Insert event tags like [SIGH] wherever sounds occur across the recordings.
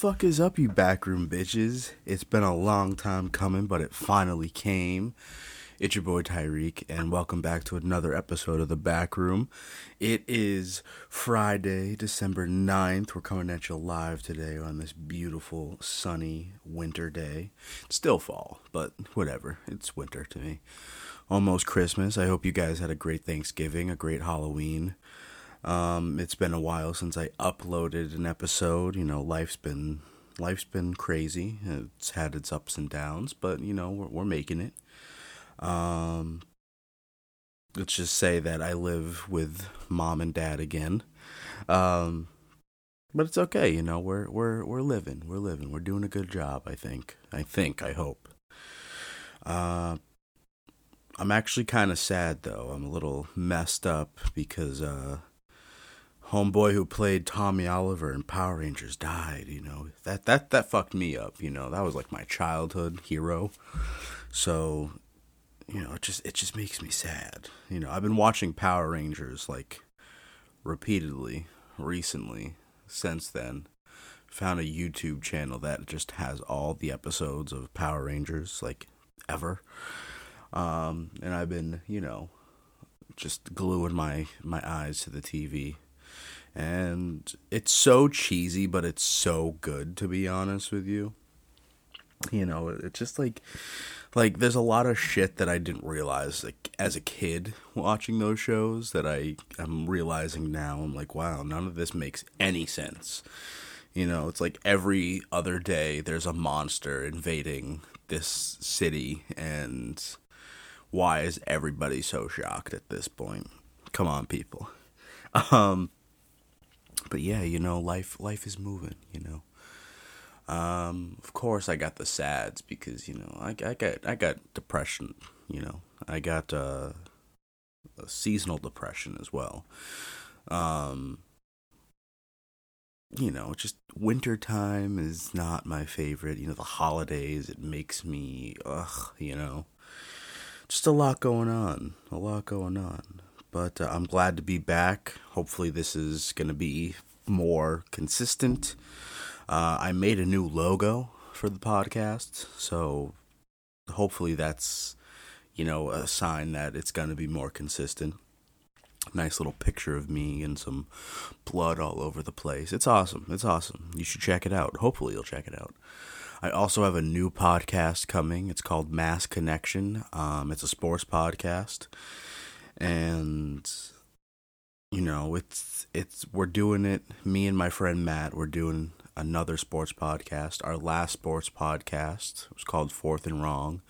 Fuck is up, you backroom bitches? It's been a long time coming, but it finally came. It's your boy Tyreek, and welcome back to another episode of The Backroom. It is Friday, December 9th. We're coming at you live today on this beautiful, sunny winter day. It's still fall, but whatever. It's winter to me. Almost Christmas. I hope you guys had a great Thanksgiving, a great Halloween. Um, it's been a while since I uploaded an episode. You know, life's been life's been crazy. It's had its ups and downs, but you know, we're, we're making it. Um, let's just say that I live with mom and dad again. Um, but it's okay, you know, we're we're we're living. We're living. We're doing a good job, I think. I think, I hope. Uh I'm actually kind of sad though. I'm a little messed up because uh homeboy who played Tommy Oliver in Power Rangers died, you know. That that that fucked me up, you know. That was like my childhood hero. So, you know, it just it just makes me sad. You know, I've been watching Power Rangers like repeatedly recently since then. Found a YouTube channel that just has all the episodes of Power Rangers like ever. Um and I've been, you know, just gluing my my eyes to the TV and it's so cheesy but it's so good to be honest with you. You know it's just like like there's a lot of shit that i didn't realize like as a kid watching those shows that i i'm realizing now. I'm like wow none of this makes any sense. You know it's like every other day there's a monster invading this city and why is everybody so shocked at this point? Come on people. [LAUGHS] Um but yeah, you know, life life is moving, you know. Um, of course, I got the sads because you know I, I got I got depression. You know, I got uh, seasonal depression as well. Um, you know, just winter time is not my favorite. You know, the holidays it makes me ugh. You know, just a lot going on. A lot going on. But uh, I'm glad to be back. Hopefully, this is going to be more consistent. Uh, I made a new logo for the podcast, so hopefully that's you know a sign that it's going to be more consistent. Nice little picture of me and some blood all over the place. It's awesome. It's awesome. You should check it out. Hopefully, you'll check it out. I also have a new podcast coming. It's called Mass Connection. Um, it's a sports podcast and you know it's it's we're doing it. Me and my friend matt we're doing another sports podcast our last sports podcast. Was called fourth and wrong.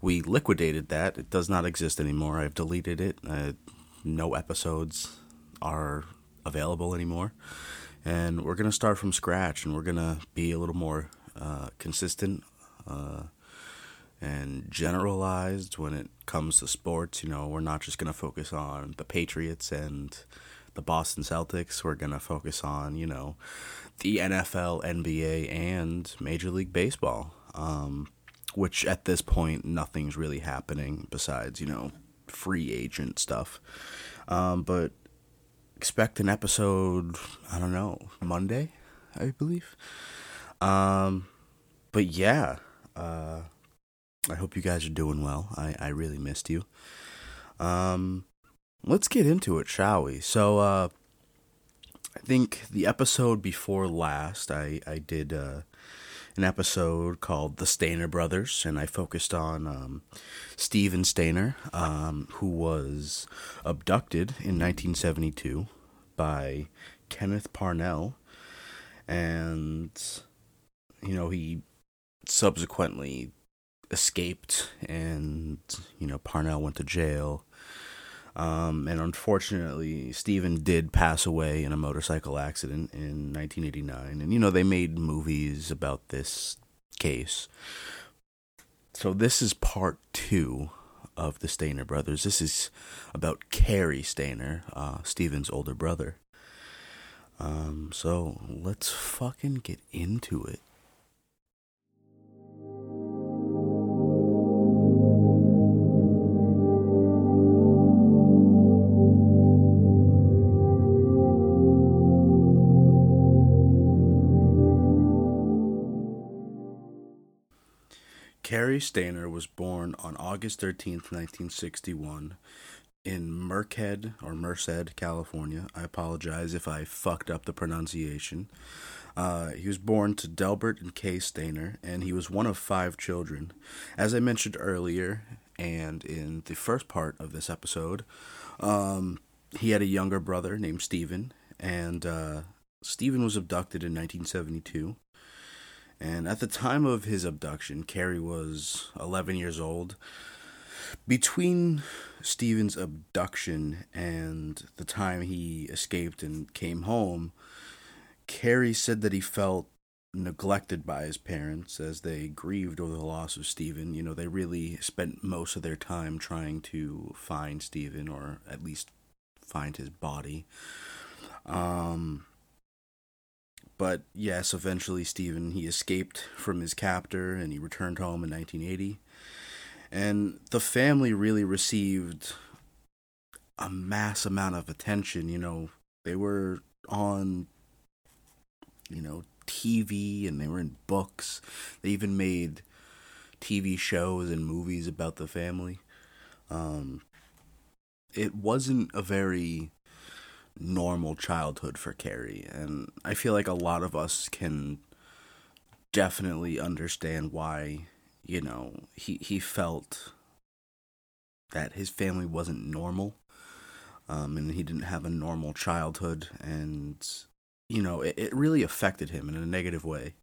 We liquidated that. It does not exist anymore. I've deleted it. Uh, no episodes are available anymore. And we're gonna start from scratch and we're gonna be a little more uh, consistent uh, and generalized when it comes to sports. You know, we're not just going to focus on the Patriots and the Boston Celtics. We're going to focus on, you know, the NFL, NBA, and Major League Baseball, um, which at this point, nothing's really happening besides, you know, free agent stuff. Um, but expect an episode, I don't know, Monday, I believe. Um, but yeah, uh, I hope you guys are doing well. I, I really missed you. Um, let's get into it, shall we? So, uh, I think the episode before last, I, I did uh, an episode called The Stayner Brothers, and I focused on um, Steven Stayner, um, who was abducted in 1972 by Kenneth Parnell. And, you know, he subsequently escaped, and you know Parnell went to jail. Um, and unfortunately, Steven did pass away in a motorcycle accident in 1989. And you know they made movies about this case. So this is part two of the Stayner brothers. This is about Cary Stayner, uh, Steven's older brother. Um, so let's fucking get into it. Cary Stayner was born on August 13th, 1961, in Merced or Merced, California. I apologize if I fucked up the pronunciation. Uh, he was born to Delbert and Kay Stayner, and he was one of five children. As I mentioned earlier, and in the first part of this episode, um, he had a younger brother named Steven, and uh, Steven was abducted in 1972. And at the time of his abduction, Cary was 11 years old. Between Steven's abduction and the time he escaped and came home, Cary said that he felt neglected by his parents as they grieved over the loss of Steven. You know, they really spent most of their time trying to find Steven or at least find his body. Um, but yes, eventually Steven he escaped from his captor and he returned home in 1980. And the family really received a mass amount of attention, you know. They were on you know, TV and they were in books. They even made TV shows and movies about the family. Um, it wasn't a very normal childhood for Cary. and I feel like a lot of us can definitely understand why, you know, he, he felt that his family wasn't normal. Um, and he didn't have a normal childhood, and you know, it, it really affected him in a negative way.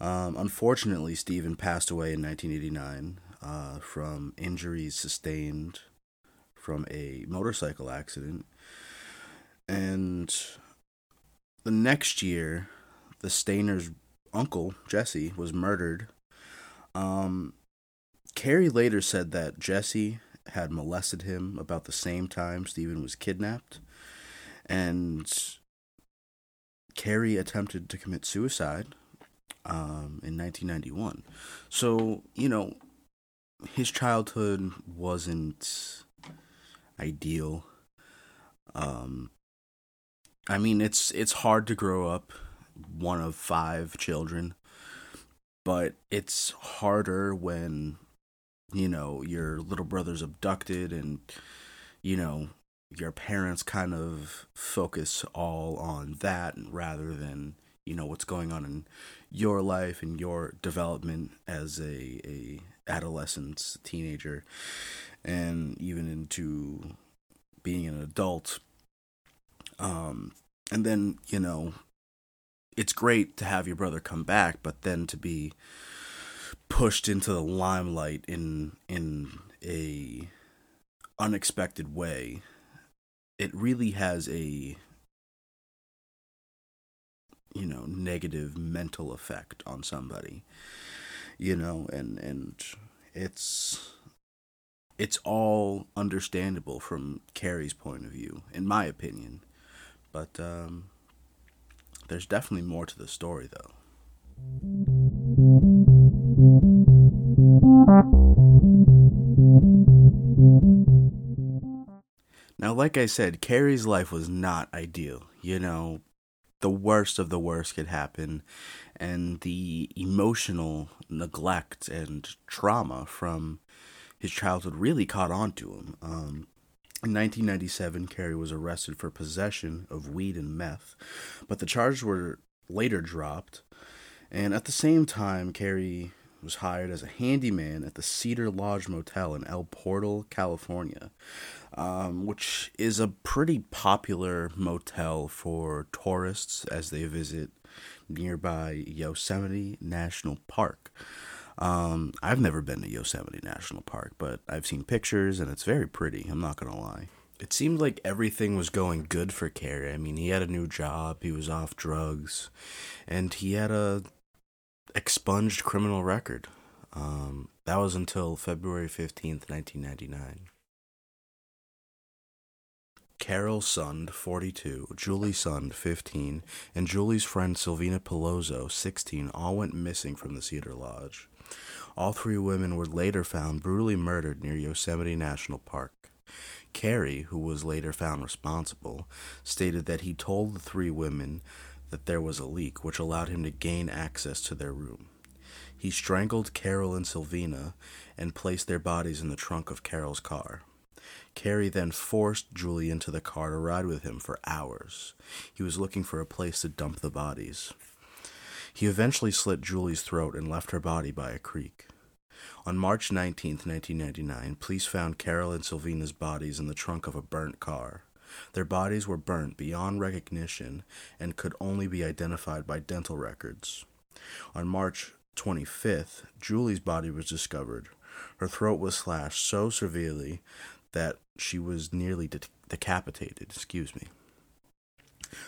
Um, unfortunately, Steven passed away in 1989 uh, from injuries sustained from a motorcycle accident. And the next year, the Stayner's uncle, Jesse, was murdered. Um, Cary later said that Jesse had molested him about the same time Steven was kidnapped. And Cary attempted to commit suicide um, in 1991. So, you know, his childhood wasn't ideal. Um, I mean, it's it's hard to grow up one of five children, but it's harder when you know your little brother's abducted and you know your parents kind of focus all on that rather than you know what's going on in your life and your development as a, a adolescent teenager and even into being an adult um and then you know it's great to have your brother come back but then to be pushed into the limelight in in a unexpected way it really has a you know negative mental effect on somebody you know and and it's it's all understandable from Cary's point of view in my opinion but um there's definitely more to the story though Now, like I said, Cary's life was not ideal. You know, the worst of the worst could happen, and the emotional neglect and trauma from his childhood really caught on to him. Um, in 1997, Cary was arrested for possession of weed and meth, but the charges were later dropped. And at the same time, Cary was hired as a handyman at the Cedar Lodge Motel in El Portal, California, um, which is a pretty popular motel for tourists as they visit nearby Yosemite National Park. Um, I've never been to Yosemite National Park, but I've seen pictures and it's very pretty, I'm not gonna lie. It seemed like everything was going good for Cary. I mean, he had a new job, he was off drugs, and he had a expunged criminal record. Um, that was until February 15th, 1999. Carol Sund, 42, Julie Sund, 15, and Julie's friend Silvina Pelosso, 16, all went missing from the Cedar Lodge. All three women were later found brutally murdered near Yosemite National Park. Cary, who was later found responsible, stated that he told the three women that there was a leak, which allowed him to gain access to their room. He strangled Carol and Silvina and placed their bodies in the trunk of Carol's car. Cary then forced Julie into the car to ride with him for hours. He was looking for a place to dump the bodies. He eventually slit Julie's throat and left her body by a creek. On March 19, 1999, police found Carol and Silvina's bodies in the trunk of a burnt car. Their bodies were burnt beyond recognition and could only be identified by dental records. On March 25th, Julie's body was discovered. Her throat was slashed so severely that she was nearly de- decapitated. Excuse me.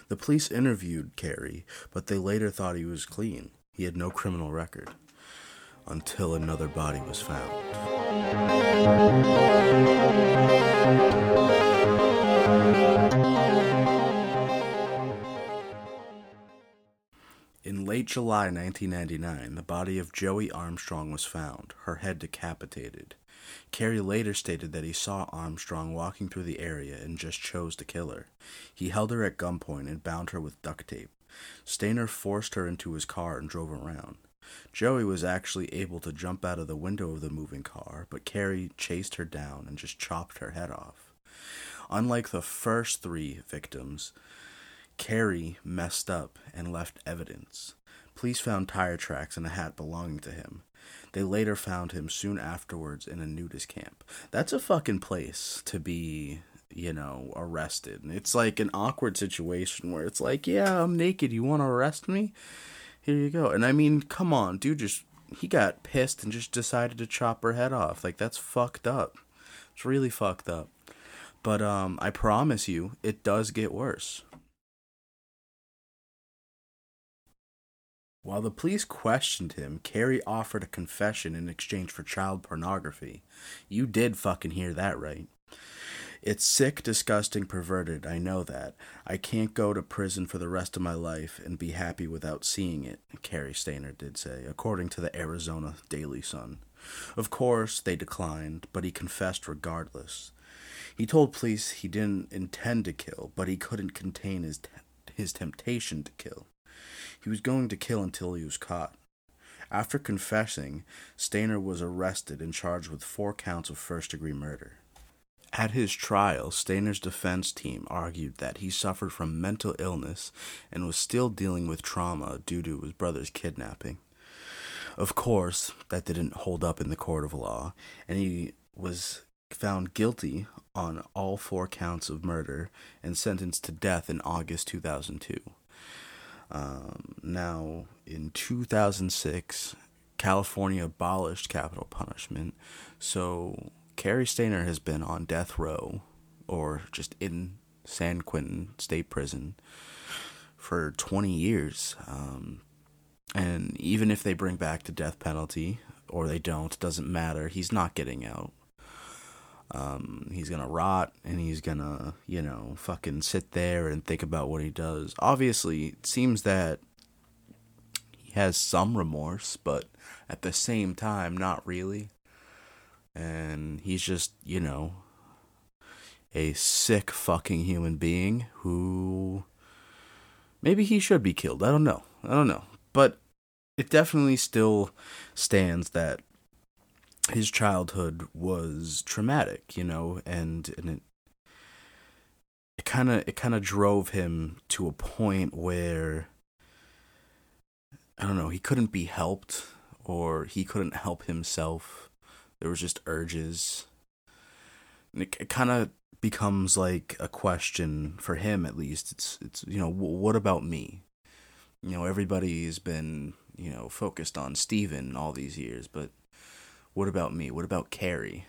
The police interviewed Cary, but they later thought he was clean. He had no criminal record until another body was found. In late July 1999, the body of Joie Armstrong was found, her head decapitated. Cary later stated that he saw Armstrong walking through the area and just chose to kill her. He held her at gunpoint and bound her with duct tape. Stayner forced her into his car and drove around. Joie was actually able to jump out of the window of the moving car, but Cary chased her down and just chopped her head off. Unlike the first three victims, Cary messed up and left evidence. Police found tire tracks and a hat belonging to him. They later found him soon afterwards in a nudist camp. That's a fucking place to be, you know, arrested. It's like an awkward situation where it's like, yeah, I'm naked. You want to arrest me? Here you go. And I mean, come on, dude, just he got pissed and just decided to chop her head off. Like that's fucked up. It's really fucked up. But um I promise you, it does get worse. While the police questioned him, Cary offered a confession in exchange for child pornography. You did fucking hear that right. It's sick, disgusting, perverted, I know that. I can't go to prison for the rest of my life and be happy without seeing it, Cary Stayner did say, according to the Arizona Daily Sun. Of course, they declined, but he confessed regardless. He told police he didn't intend to kill, but he couldn't contain his, his temptation to kill. He was going to kill until he was caught. After confessing, Stayner was arrested and charged with four counts of first degree murder. At his trial, Stayner's defense team argued that he suffered from mental illness and was still dealing with trauma due to his brother's kidnapping. Of course, that didn't hold up in the court of law, and he was found guilty on all four counts of murder and sentenced to death in August 2002. Um, now, in 2006, California abolished capital punishment, so Cary Stayner has been on death row or just in San Quentin State Prison for 20 years. Um, and even if they bring back the death penalty or they don't, doesn't matter. He's not getting out. Um, he's gonna rot and he's gonna, you know, fucking sit there and think about what he does. Obviously, it seems that he has some remorse, but at the same time, not really. And he's just, you know, a sick fucking human being who maybe he should be killed. I don't know. I don't know. But it definitely still stands that his childhood was traumatic, you know, and and it it kind of it kind of drove him to a point where I don't know, he couldn't be helped or he couldn't help himself. There was just urges. And it, it kind of becomes like a question for him at least. It's it's you know, what about me? You know, everybody's been, you know, focused on Steven all these years, but what about me? What about Cary?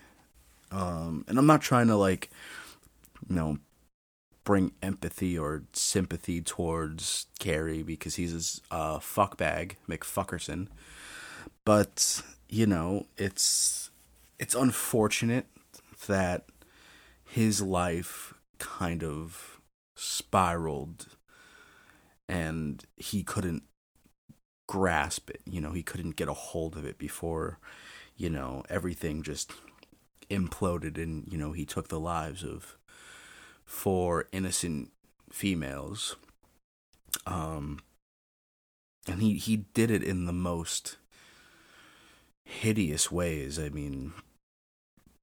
Um, and I'm not trying to like, you know, bring empathy or sympathy towards Cary because he's a uh, fuckbag, McFuckerson. But you know, it's it's unfortunate that his life kind of spiraled and he couldn't grasp it. You know, he couldn't get a hold of it before you know, everything just imploded and, you know, he took the lives of four innocent females. Um and he he did it in the most hideous ways. I mean,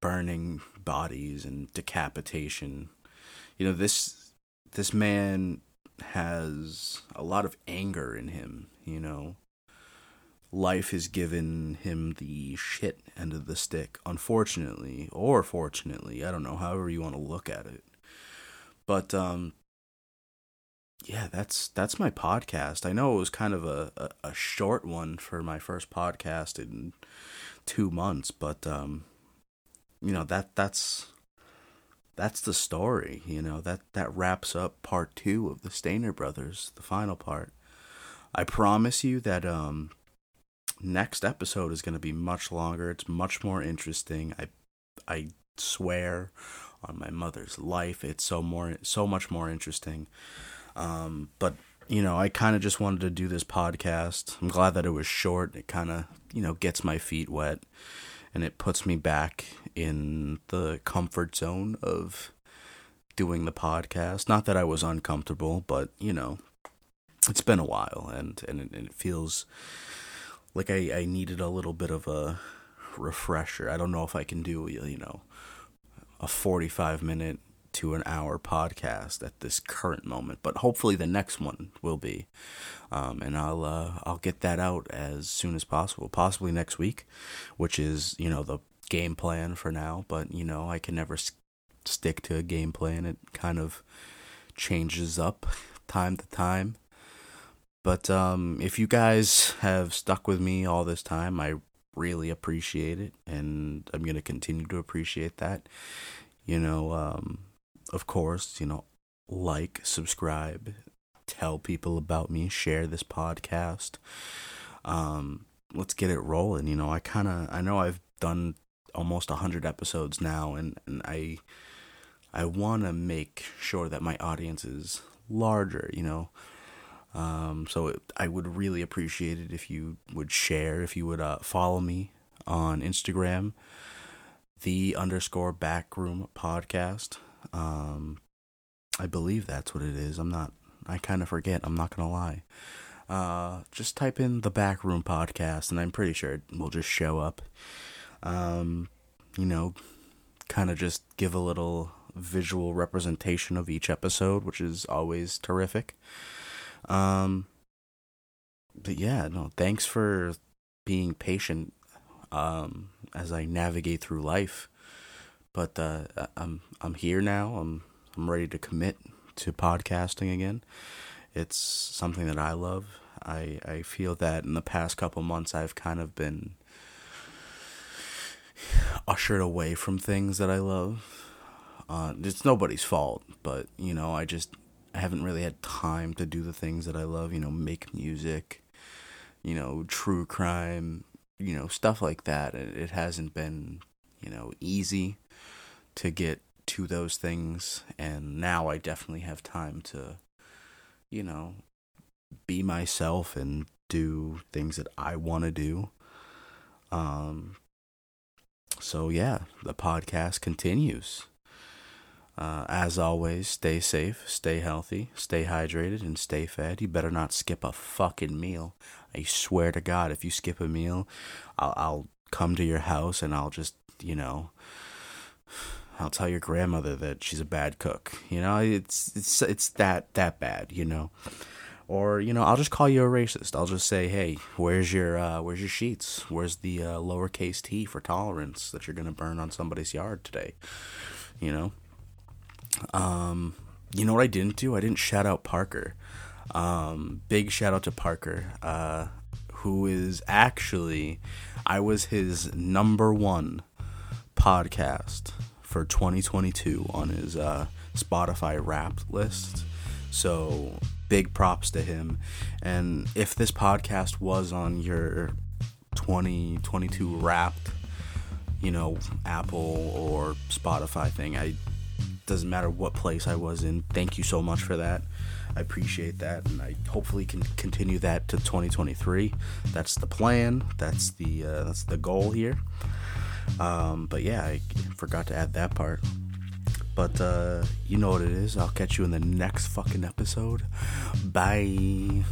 burning bodies and decapitation. You know, this this man has a lot of anger in him, you know. Life has given him the shit end of the stick, unfortunately, or fortunately. I don't know, however you want to look at it. But um yeah, that's that's my podcast. I know it was kind of a, a, a short one for my first podcast in two months, but um you know that that's that's the story, you know. That that wraps up part 2 of the Stayner brothers, the final part. I promise you that um next episode is going to be much longer. It's much more interesting. I I swear on my mother's life, it's so more so much more interesting. Um but you know, I kind of just wanted to do this podcast. I'm glad that it was short. It kind of, you know, gets my feet wet and it puts me back in the comfort zone of doing the podcast. Not that I was uncomfortable, but you know, it's been a while, and and it, and it feels like I I needed a little bit of a refresher. I don't know if I can do you know a forty five minute to an hour podcast at this current moment, but hopefully the next one will be, um, and I'll uh, I'll get that out as soon as possible, possibly next week, which is you know the game plan for now. But you know I can never s- stick to a game plan; it kind of changes up [LAUGHS] time to time. But um, if you guys have stuck with me all this time, I really appreciate it, and I'm gonna continue to appreciate that. You know, um, of course, you know, like, subscribe, tell people about me, share this podcast. Um, let's get it rolling. You know, I kind of, I know I've done almost 100 episodes now, and, and I, I want to make sure that my audience is larger, you know. Um, so it, I would really appreciate it if you would share, if you would uh, follow me on Instagram, the underscore backroom podcast. Um, I believe that's what it is. I'm not. I kind of forget. I'm not gonna lie. Uh, just type in the backroom podcast, and I'm pretty sure it will just show up. Um, you know, kind of just give a little visual representation of each episode, which is always terrific. Um, but yeah, no, thanks for being patient um, as I navigate through life. But uh, I'm I'm here now. I'm I'm ready to commit to podcasting again. It's something that I love. I I feel that in the past couple months I've kind of been ushered away from things that I love. Uh, it's nobody's fault, but you know, I just I haven't really had time to do the things that I love. You know, make music, you know, true crime, you know, stuff like that. It, hasn't been you know easy to get to those things and now I definitely have time to you know be myself and do things that I want to do um so yeah the podcast continues uh, as always stay safe stay healthy stay hydrated and stay fed you better not skip a fucking meal i swear to god if you skip a meal i'll, I'll come to your house and i'll just you know I'll tell your grandmother that she's a bad cook. You know, it's it's it's that that bad. You know, or you know, I'll just call you a racist. I'll just say, hey, where's your uh, where's your sheets? Where's the uh, lowercase t for tolerance that you're gonna burn on somebody's yard today? You know. Um, you know what I didn't do? I didn't shout out Parker. Um, big shout out to Parker, uh, who is actually, I was his number one podcast for 2022 on his uh, Spotify Wrapped list. So big props to him. And if this podcast was on your 2022 Wrapped, you know, Apple or Spotify thing, I doesn't matter what place I was in. Thank you so much for that. I appreciate that, and I hopefully can continue that to 2023. That's the plan. That's the uh, that's the goal here. Um, but yeah, I forgot to add that part. But uh, you know what it is. I'll catch you in the next fucking episode. Bye.